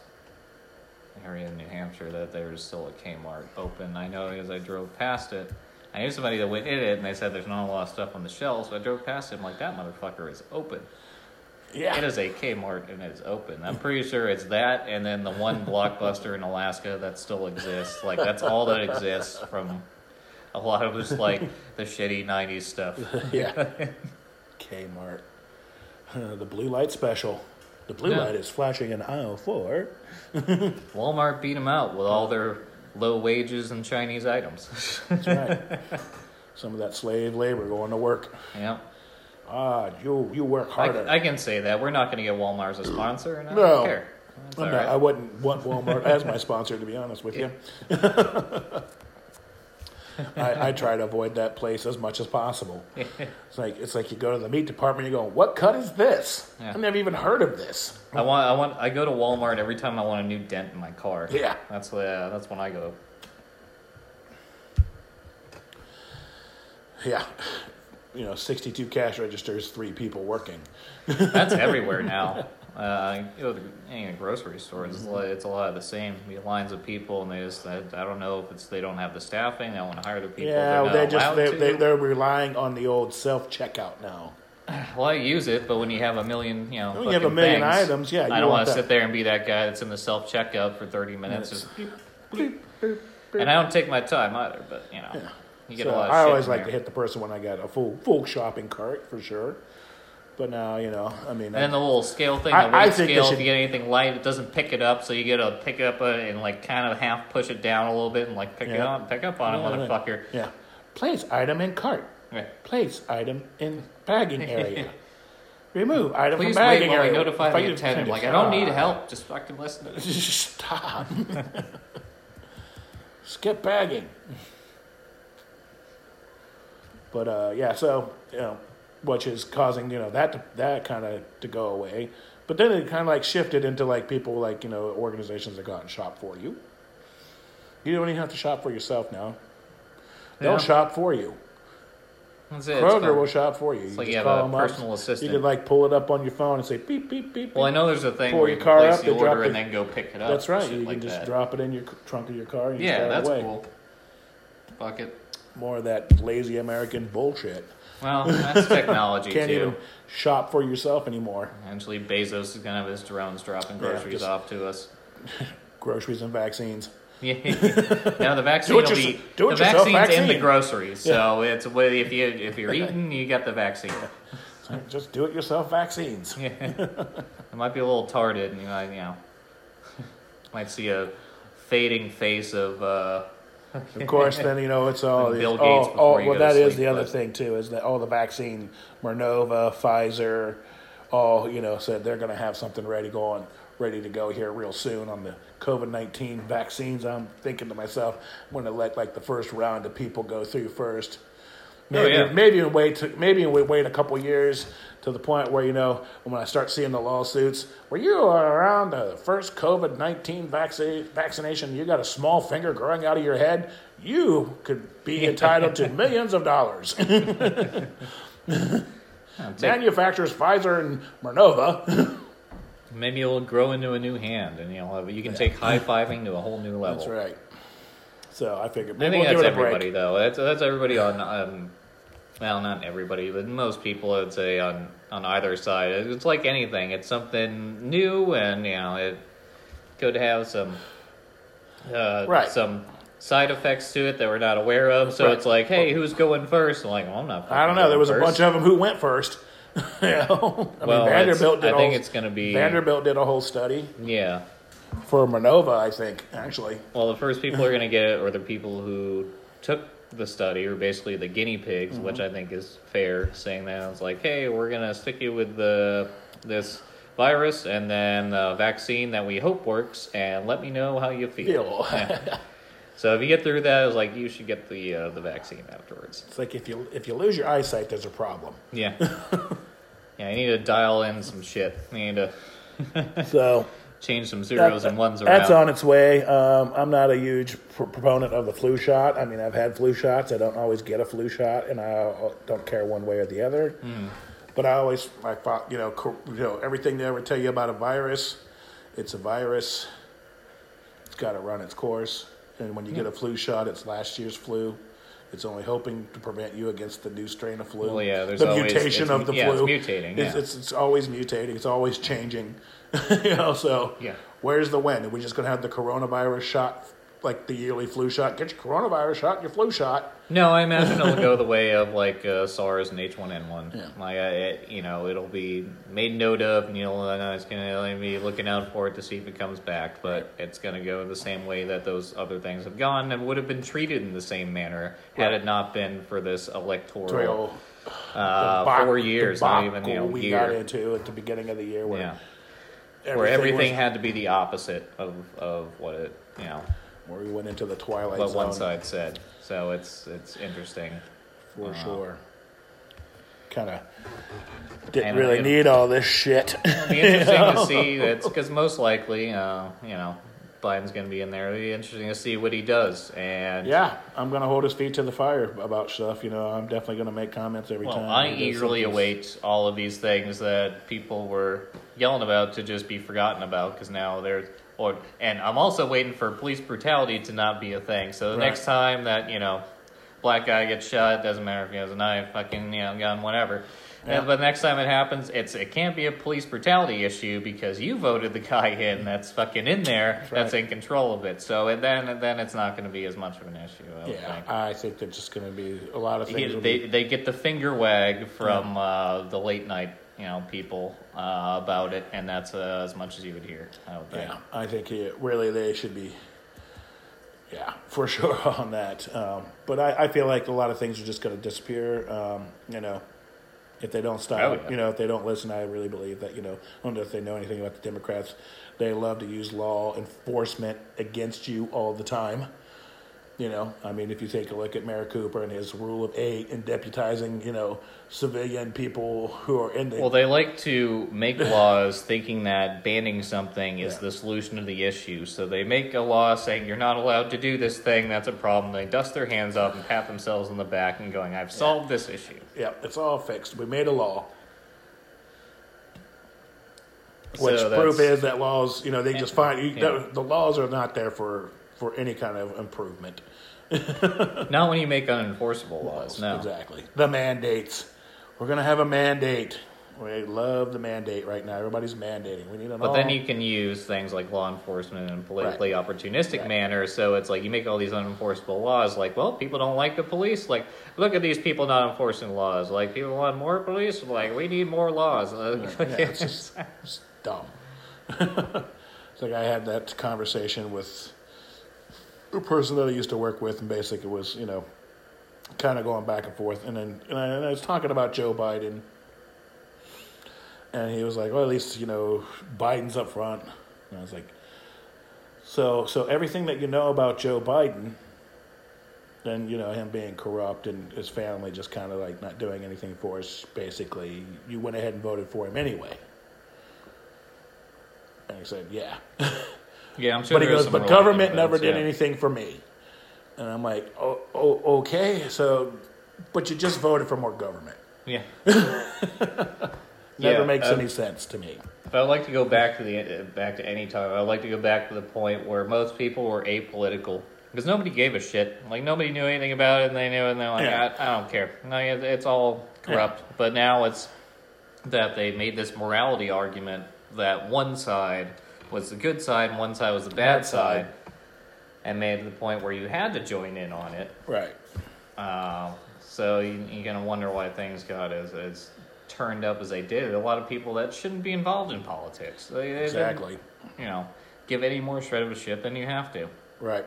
area in New Hampshire that there's still a Kmart open. I know as I drove past it. I knew somebody that went in it, and they said there's not a lot of stuff on the shelves. So I drove past it, I'm like, that motherfucker is open. Yeah, It is a Kmart and it is open. I'm pretty sure it's that and then the one (laughs) blockbuster in Alaska that still exists. Like that's all that exists from a lot of this like (laughs) the shitty '90s stuff. yeah. (laughs) Kmart, Uh, the blue light special. The blue Yeah. light is flashing in aisle four. (laughs) Walmart beat them out with all their low wages and Chinese items. That's right. Some of that slave labor going to work. yeah, Ah, you you work harder. I, I can say that we're not going to get Walmart as a sponsor, and I No. don't care. That's I'm not- right. I wouldn't want Walmart as my sponsor, to be honest with you. I, I try to avoid that place as much as possible. It's like it's like you go to the meat department, you go, "What cut is this? Yeah. I've never even heard of this." I want, I want, I go to Walmart every time I want a new dent in my car. Yeah. that's uh, that's when I go. Yeah, you know, sixty-two cash registers, three people working. That's everywhere now. Uh, you to any grocery store, it's, a lot- it's a lot of the same. You have lines of people, and they just, I, I don't know if it's they don't have the staffing, they don't want to hire the people. yeah, they're not they just allowed they, they're relying on the old self-checkout now. (sighs) well, I use it, but when you have a million, you know, When you have a million things, items, yeah, I don't want to sit there and be that guy that's in the self checkout for thirty minutes. Just, and I don't take my time either, but you know, you get So a lot of I always like there. to hit the person when I got a full full shopping cart for sure. But now you know, I mean, And then the little scale thing, I- the weight scale, if you get anything light, it doesn't pick it up, so you get to pick up uh, and like kind of half push it down a little bit and like pick it up, pick up on Yeah, it, motherfucker. yeah, place item in cart. Right. Place item in bagging (laughs) area. Remove item Please from bagging we area. notify If I the attendant. Like, I don't need help. Just fucking listen. to (laughs) Stop. (laughs) Skip bagging. But uh, yeah, so you know, which is causing you know that to, that kind of to go away. But then it kind of like shifted into like people like you know organizations that go out and shop for you. You don't even have to shop for yourself now. They'll Yeah. shop for you. That's it. Kroger called- will shop for you. You like just you have a them up. personal You can like pull it up on your phone and say beep beep beep. Well, I know there's a thing Pull where your you car place up, the order and then go pick it up. That's right. You can like just that. drop it in your trunk of your car. And Yeah, that's away. cool. Fuck it. More of that lazy American bullshit. Well, that's technology Can't too. even shop for yourself anymore. Eventually, Bezos is gonna have his drones dropping groceries just- off to us. (laughs) Groceries and vaccines. (laughs) Yeah. now the vaccine Do it will yourse- be do it the yourself vaccine's in the vaccine. groceries. So it's if you if you're (laughs) eating, you get the vaccine. Just do it yourself vaccines. Yeah. it might be a little tarded, and you might you know might see a fading face of uh, Of course, then you know it's all Like these, Bill Gates oh, all- oh, you well, that is sleep, the other but- thing too is that all the vaccine, Mernova, Pfizer, all you know said they're going to have something ready going, ready to go here real soon on the COVID nineteen vaccines. I'm thinking to myself, I'm going to let like the first round of people go through first. Maybe, Oh, yeah. maybe wait to, maybe we wait a couple years to the point where you know when I start seeing the lawsuits where you are around the first COVID nineteen vaccine vaccination, you got a small finger growing out of your head, you could be entitled to (laughs) millions of dollars. (laughs) (laughs) Manufacturers Pfizer and Mernova. Maybe it'll grow into a new hand, and you'll have, you can take high fiving to a whole new level. That's right. So I figured I think we'll that's a break. everybody though. That's that's everybody on. Um, well, not everybody, but most people, I'd say on on either side. It's like anything. It's something new, and you know, it could have some uh, Right. some side effects to it that we're not aware of. So Right. it's like, hey, who's going first? I'm like, well, I'm not. I don't know. There was a bunch of them who went first. (laughs) you know, I Well, mean, Vanderbilt did. I think whole- it's gonna be- Vanderbilt did a whole study Yeah. For Manova. I think actually. Well, the first people who are going to get it are the people who took the study, or basically the guinea pigs, which I think is fair. Saying that it's like, hey, we're going to stick you with the this virus and then a vaccine that we hope works, and let me know how you feel. Feel. Yeah. (laughs) So if you get through that, it's like you should get the uh, the vaccine afterwards. It's like if you if you lose your eyesight, there's a problem. Yeah. (laughs) yeah, you need to dial in some shit. You need to So change some zeros that- and ones around. that's on its way. Um, I'm not a huge pr- proponent of the flu shot. I mean, I've had flu shots. I don't always get a flu shot, and I don't care one way or the other. Hmm. But I always I thought you know you know everything they ever tell you about a virus, it's a virus. It's got to run its course, and when you get a flu shot, it's last year's flu. It's only hoping to prevent you against the new strain of flu. Well, yeah, there's the always- mutation of the yeah, it's flu. mutating, It's, yeah. it's it's always mutating. It's always changing. (laughs) you know, so Yeah. where's the when? Are we just going to have the coronavirus shot, like the yearly flu shot? Get your coronavirus shot, your flu shot. No, I imagine it'll go the way of like uh, SARS and H1N1. Yeah. Like, uh, it, you know, it'll be made note of, and you'll uh, it's gonna be looking out for it to see if it comes back. But it's gonna go the same way that those other things have gone, and would have been treated in the same manner had it not been for this electoral uh, four years, not even you know we year. got into at the beginning of the year where yeah, where everything was- had to be the opposite of of what it you know where we went into the twilight what zone one side said. So it's it's interesting. for Wow. sure. Kind of didn't really need all this shit. (laughs) It'll be interesting to (laughs) see. That's because most likely, uh, you know, Biden's going to be in there. It'll be interesting to see what he does. And yeah, I'm gonna hold his feet to the fire about stuff. You know, I'm definitely gonna make comments every well, time. I he eagerly await all of these things that people were yelling about to just be forgotten about because now they're. Or, and I'm also waiting for police brutality to not be a thing. So the Right. next time that you know, black guy gets shot, doesn't matter if he has a knife, fucking you know, gun, whatever. Yeah. And, but next time it happens, it's it can't be a police brutality issue because you voted the guy in that's fucking in there That's that's in control of it. So and then then it's not going to be as much of an issue. I Yeah, think. I think there's just gonna be a lot of things. will they be- they get the finger wag from uh, the late night you know people uh, about it, and that's uh, as much as you would hear. I would think. Yeah, I think it, really they should be, yeah, for (laughs) sure on that. Um, but I, I feel like a lot of things are just going to disappear. Um, you know, if they don't stop, Oh, yeah. you know, if they don't listen, I really believe that, you know, I don't know if they know anything about the Democrats. They love to use law enforcement against you all the time. You know, I mean, if you take a look at Mayor Cooper and his rule of eight and deputizing, you know, civilian people who are in the Well, they like to make (laughs) laws thinking that banning something is Yeah. the solution to the issue. So they make a law saying you're not allowed to do this thing. That's a problem. They dust their hands up and pat themselves on the back and going, "I've solved this issue." Yeah, it's all fixed. We made a law. Which So proof is that laws, you know, they just find you, Yeah. the, the laws are not there for for any kind of improvement. (laughs) Not when you make unenforceable laws. No. exactly. The mandates. We're gonna have a mandate. We love the mandate right now. Everybody's mandating. We need an But all. then you can use things like law enforcement in a politically opportunistic Right. manner. So it's like you make all these unenforceable laws. Like, well, people don't like the police. Like, look at these people not enforcing laws. Like, people want more police. Like, we need more laws. Uh, Yeah, it's just (laughs) it's dumb. (laughs) it's like I had that conversation with a person that I used to work with, and basically it was, you know, kind of going back and forth. And then and I, and I was talking about Joe Biden, and he was like, "Well, at least you know Biden's up front." And I was like, "So, so everything that you know about Joe Biden." Then you know him being corrupt and his family just kind of like not doing anything for us. Basically, you went ahead and voted for him anyway. And he said, "Yeah." (laughs) yeah, I'm sure. but he goes, but government never did yeah. anything for me. And I'm like, oh, oh, okay, so, but you just voted for more government. Yeah. (laughs) Never Yeah, makes uh, any sense to me. If I'd like to go back to the back to any time, I'd like to go back to the point where most people were apolitical because nobody gave a shit. Like nobody knew anything about it, and they knew, and they're like, Yeah. I, I don't care. No, it's all corrupt. But now it's that they made this morality argument that one side was the good side and one side was the bad side. and made to the point where you had to join in on it. Right. Uh, so you, you're gonna wonder why things got as as turned up as they did. A lot of people that shouldn't be involved in politics. They, they Exactly. You know, give any more shred of a shit than you have to. Right.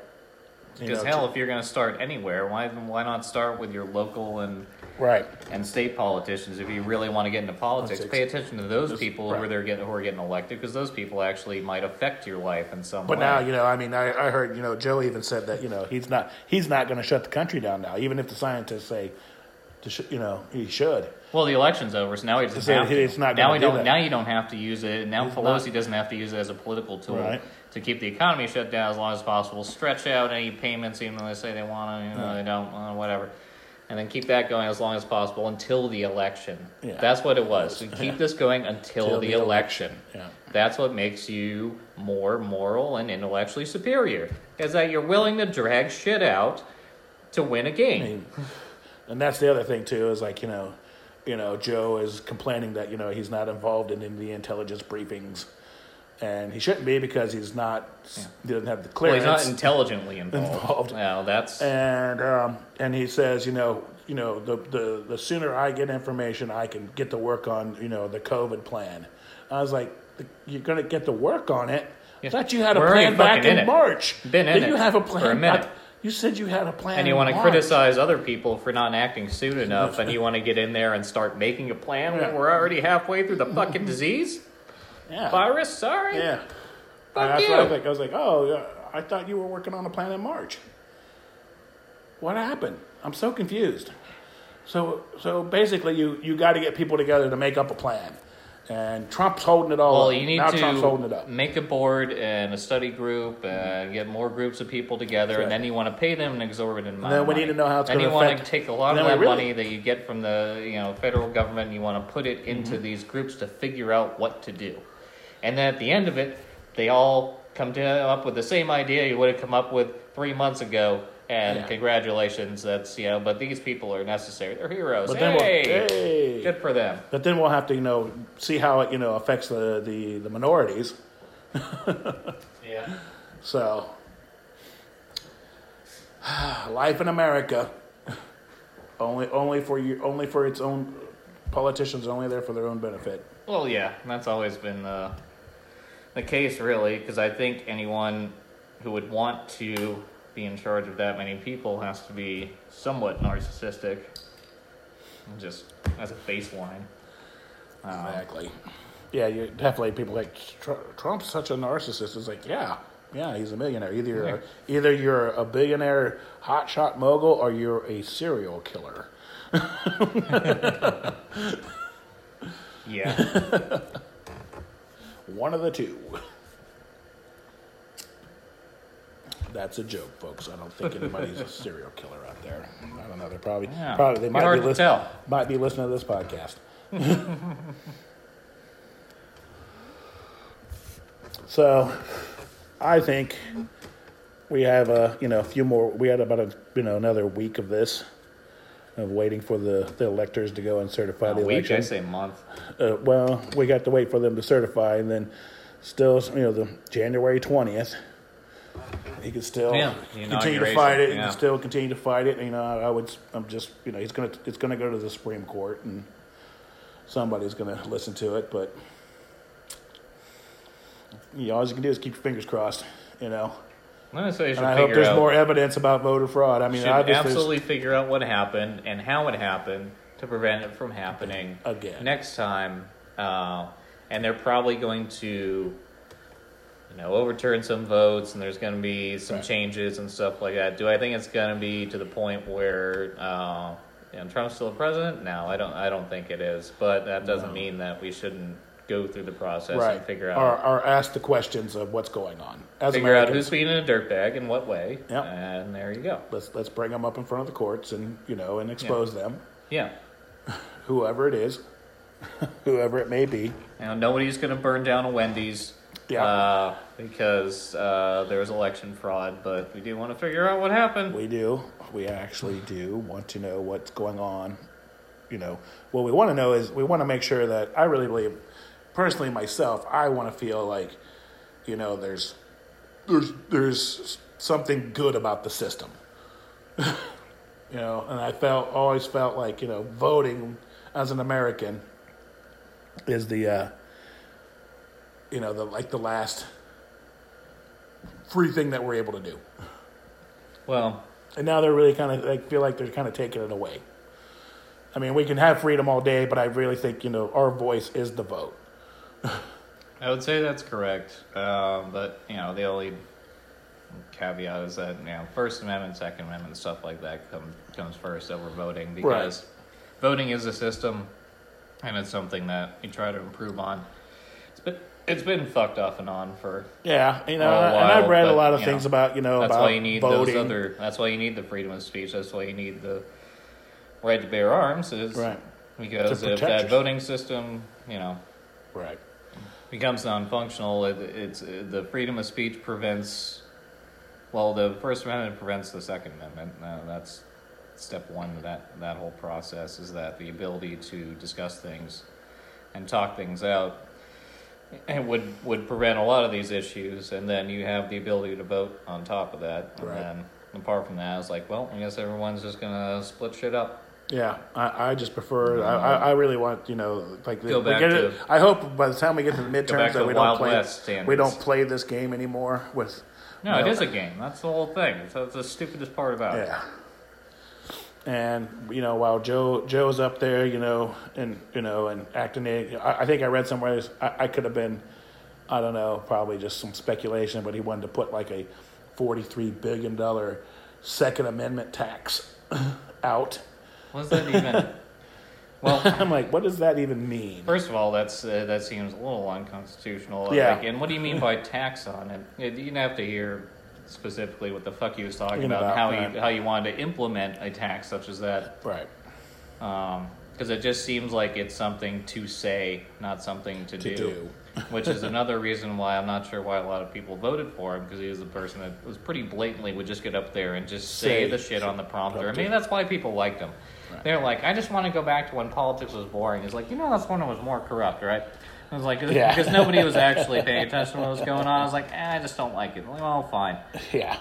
You Because know, hell, t- if you're gonna start anywhere, why why not start with your local and right. and state politicians if you really want to get into politics? Politics. Pay attention to those people who are right. there getting who are getting elected because those people actually might affect your life in some way. But way. now, you know, I mean, I, I heard, you know, Joe even said that, you know, he's not he's not going to shut the country down now, even if the scientists say, to sh- you know, he should. Well, the election's over, so now he doesn't So have to. it's not now gonna we do don't. that. Now you don't have to use it. Now Pelosi not. doesn't have to use it as a political tool Right. to keep the economy shut down as long as possible. Stretch out any payments, even though they say they want to. You know, they don't. Uh, whatever. And then keep that going as long as possible until the election. Yeah. That's what it was. We (laughs) keep this going until Till the, the election. Yeah. That's what makes you more moral and intellectually superior. Is that you're willing to drag shit out to win a game. I mean, and that's the other thing too is like you know, you know, Joe is complaining that you know he's not involved in, in the intelligence briefings, and he shouldn't be because he's not he doesn't have the clearance. well, he's not intelligently (laughs) involved. Involved. Well, that's and um, and he says, you know, you know, the, the the sooner I get information, I can get to work on you know the COVID plan. I was like, you're gonna get to work on it. I thought you had a We're plan back in in. March. Been in Did it you have a plan? for a minute. back- You said you had a plan. and you want to criticize other people for not acting soon enough, and you want to get in there and start making a plan when we're already halfway through the fucking disease Yeah. virus. Sorry, Yeah. Fuck That's you. what I was like. I was like, oh, yeah, I thought you were working on a plan in March. What happened? I'm so confused. So, so basically, you you got to get people together to make up a plan, and Trump's holding it all. Well, up. you need now Trump's holding to it up. make a board and a study group and get more groups of people together, Right. and then you want to pay them an exorbitant amount. then we money. need to know how it's Then gonna And you want to take a lot of that really- money that you get from the you know federal government, and you want to put it into Mm-hmm. these groups to figure out what to do, and then at the end of it, they all come to up with the same idea you would have come up with three months ago. And Yeah. congratulations, that's you know. But these people are necessary; they're heroes. But then we'll- hey, hey. good for them. But then we'll have to, you know, see how it, you know, affects the the, the minorities. (laughs) Yeah. So, life in America, only only for you, only for its own politicians, only there for their own benefit. Well, yeah, that's always been the the case, really, because I think anyone who would want to be in charge of that many people has to be somewhat narcissistic, just as a baseline. Um, Exactly. Yeah, you definitely people like Trump's such a narcissist. It's like, yeah, yeah, he's a millionaire. Either you're a, either you're a billionaire hotshot mogul or you're a serial killer. (laughs) yeah, (laughs) One of the two. That's a joke, folks. I don't think anybody's a (laughs) serial killer out there. I don't know. They're probably Yeah. probably they might be tell. might be listening to this podcast. (laughs) so, I think we have a you know a few more. We had about a you know another week of this of waiting for the, the electors to go and certify a the week, election. I say month. Uh, well, we got to wait for them to certify, and then still, you know, the January twentieth, he could still Yeah, continue to fight it. He inauguration, can still continue to fight it. You know, I, I would, I'm just, you know, he's gonna, it's gonna go to the Supreme Court, and somebody's gonna listen to it. But you know, all you can do is keep your fingers crossed. You know, I'm gonna say you should and I hope there's out. more evidence about voter fraud. I mean, should obviously, absolutely figure out what happened and how it happened to prevent it from happening Again. next time. Uh, and they're probably going to, you know, overturn some votes, and there's going to be some Right. changes and stuff like that. Do I think it's going to be to the point where uh, you know, Trump's still president? No, I don't. I don't think it is. But that doesn't No. mean that we shouldn't go through the process right? and figure out or, or ask the questions of what's going on. As figure out who's being a dirtbag in what way. Yep. And there you go. let's let's bring them up in front of the courts and you know and expose them Yeah. (laughs) whoever it is (laughs) whoever it may be. You know, nobody's going to burn down a Wendy's. Yeah. Uh, because uh, there was election fraud, but we do want to figure out what happened. We do. We actually do want to know what's going on. You know, what we want to know is we want to make sure that I really believe, personally myself, I want to feel like, you know, there's there's there's something good about the system. (laughs) you know, and I felt always felt like you know voting as an American is the uh, you know the like the last free thing that we're able to do. Well, And now they're really kind of like feel like they're kind of taking it away. I mean, we can have freedom all day, but I really think you know our voice is the vote. (laughs) I would say that's correct. Um, but, you know, the only caveat is that, you know, First Amendment, Second Amendment, stuff like that come, comes first over voting because voting is a system and it's something that we try to improve on. It's been, it's been fucked off and on for Yeah, you know, Oh, and I've read a lot of things know, about you know That's about why you need voting. those other. That's why you need the freedom of speech. That's why you need the right to bear arms. Is Right. because if that yourself. voting system, you know, Right. Becomes non-functional, it, it's the freedom of speech prevents. Well, the First Amendment prevents the Second Amendment. Uh, that's step one of that that whole process is that the ability to discuss things and talk things out and would would prevent a lot of these issues and then you have the ability to vote on top of that and Right. then apart from that it's like well i guess everyone's just gonna split shit up Yeah, I, I just prefer. I, I I really want you know like Go back get to- it. I hope by the time we get to the back midterms to that we don't play West standards. we don't play this game anymore with. no you it know, is a game that's the whole thing it's, that's the stupidest part about it Yeah. And you know, while Joe Joe's up there, you know, and you know, and acting it, I, I think I read somewhere I, I could have been, I don't know, probably just some speculation, but he wanted to put like a forty-three billion dollar Second Amendment tax (coughs) out. What's that even (laughs) well I'm like, what does that even mean? First of all, that's uh, that seems a little unconstitutional. Yeah. Like, and what do you mean by (laughs) tax on it? You didn't have to hear specifically what the fuck he was talking about, about, how right. you how you wanted to implement a tax such as that, Right. because it just seems like it's something to say, not something to, To do. do. Which is another reason why I'm not sure why a lot of people voted for him because he was the person that was pretty blatantly would just get up there and just say, Say the shit on the prompter. I mean, that's why people liked him. Right. They're like, I just want to go back to when politics was boring. It's like, you know, that's when it was more corrupt, right? I was like, Yeah. because nobody was actually paying (laughs) attention to what was going on. I was like, eh, I just don't like it. Like, well, fine. Yeah.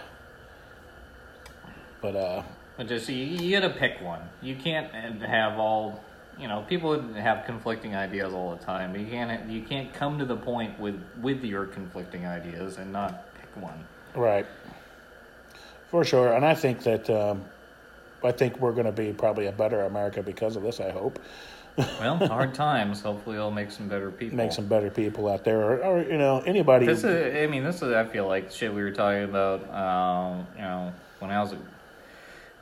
But uh, But just you, you got to pick one. You can't have all. You know, people have conflicting ideas all the time. You can't. You can't come to the point with with your conflicting ideas and not pick one. Right. For sure. And I think that um, I think we're going to be probably a better America because of this, I hope. Well, (laughs) hard times. Hopefully, it'll make some better people. Make some better people out there or, or you know, anybody. This is. I mean, this is. I feel like shit we were talking about. Um, you know, when I was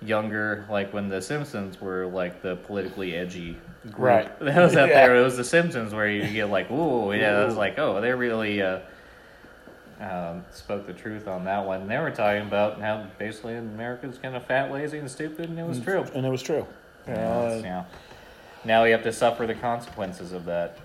younger, like when the Simpsons were like the politically edgy group. Right. (laughs) That was out Yeah. there. It was the Simpsons where you get like, ooh, yeah. It was like, oh, they really uh, um, spoke the truth on that one. They were talking about how basically America's kind of fat, lazy, and stupid, and it was true. and it was true. Yeah, now we have to suffer the consequences of that.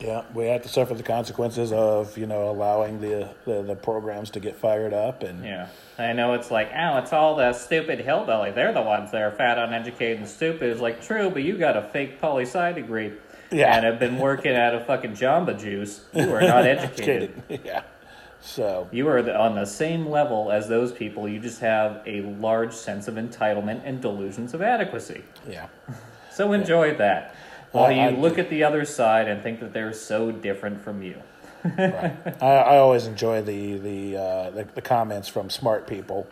Yeah, we had to suffer the consequences of, you know, allowing the, the, the programs to get fired up and Yeah. I know it's like, oh, it's all the stupid hillbilly. They're the ones that are fat, uneducated, and stupid. It's like, true, but you got a fake poli sci degree. Yeah. And have been working at a fucking Jamba Juice. You are not (laughs) educated. yeah. So, You are the, on the same level as those people. You just have a large sense of entitlement and delusions of adequacy. yeah. So enjoy that. While I- you I look at the other side and think that they're so different from you. Right. I, I always enjoy the the, uh, the the comments from smart people.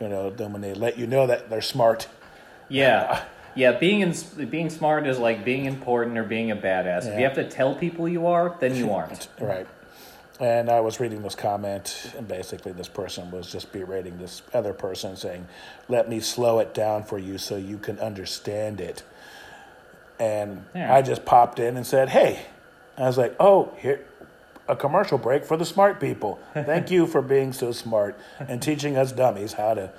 You know, then when they let you know that they're smart. Yeah. (laughs) Yeah, being in, being smart is like being important or being a badass. If you have to tell people you are, then you aren't. (laughs) Right. And I was reading this comment, and basically, this person was just berating this other person, saying, Let me slow it down for you so you can understand it. And Yeah. I just popped in and said, Hey. I was like, Oh, here, a commercial break for the smart people. Thank you for being so smart and teaching us dummies how to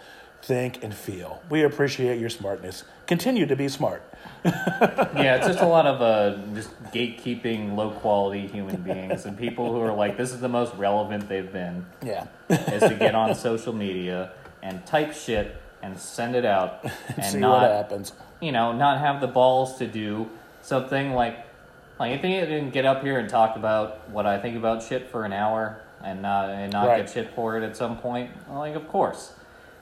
think, and feel. We appreciate your smartness. Continue to be smart. (laughs) yeah, it's just a lot of uh, just gatekeeping, low quality human beings and people who are like, this is the most relevant they've been, Yeah. is to get on social media and type shit and send it out (laughs) and See not what happens. You know, not have the balls to do something like, like I think I didn't get up here and talk about what I think about shit for an hour and not and not Right. get shit for it at some point. Like, of course,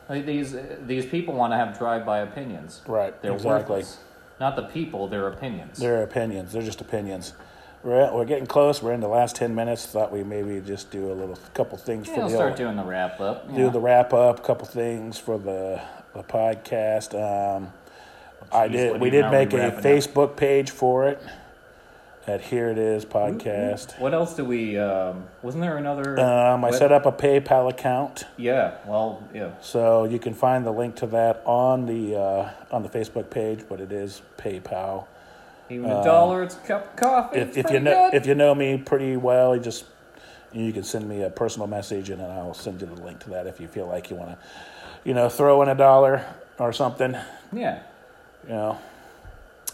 like these these people want to have drive-by opinions. Right, They're exactly. worthless. Not the people, their opinions. They're opinions. They're just opinions. We're, we're getting close. We're in the last 10 minutes. Thought we maybe just do a little couple things yeah, for I'll the start doing the wrap up. do the wrap up, couple things for the, the podcast. Um, I did. We did how are we make a wrapping up? Facebook page for it. At Here It Is podcast. What else do we? Um, wasn't there another? Um, I what- set up a PayPal account, Yeah. Well, yeah. so you can find the link to that on the uh, on the Facebook page. But it is PayPal. Even a dollar, it's a cup of coffee. If, if you know good. if you know me pretty well, you just you can send me a personal message, and then I'll send you the link to that if you feel like you want to, you know, throw in a dollar or something. yeah. You know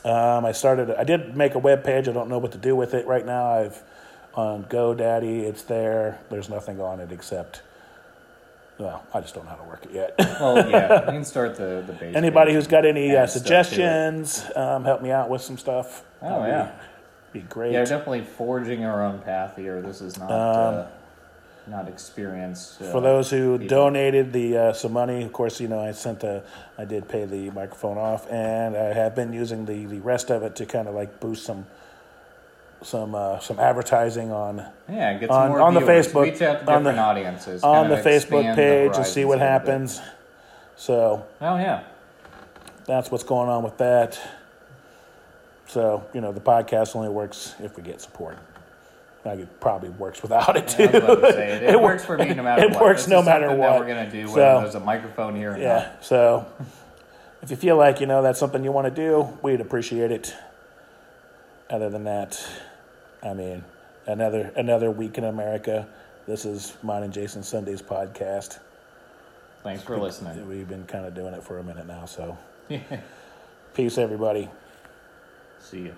um, i started i did make a web page i don't know what to do with it right now i've on godaddy it's there there's nothing on it except well i just don't know how to work it yet (laughs) Well, yeah. You can start the the base. anybody who's got any uh, Add stuff to it. suggestions um, help me out with some stuff Oh, That'd yeah. be, great Yeah, definitely forging our own path here. This is not uh, not experienced. Uh, for those who people. donated the uh, some money of course you know i sent a i did pay the microphone off and i have been using the the rest of it to kind of like boost some some uh, some advertising on yeah, get some on- on the. Facebook- reach out to on the- audiences on the Facebook the page and see what bit. happens. So Oh yeah, that's what's going on with that. So you know, the podcast only works if we get support. Like it probably works without it (laughs) I too. was about to say, it, (laughs) it, It works for me no matter what. it what. works This no matter what. we're gonna do So- whether there's a microphone here yeah. not. So if you feel like you know that's something you want to do, we'd appreciate it. Other than that, I mean, another another week in America. This is mine and Jason Sunday's podcast. Thanks for listening. We've been kind of doing it for a minute now, so (laughs) peace, everybody. See you.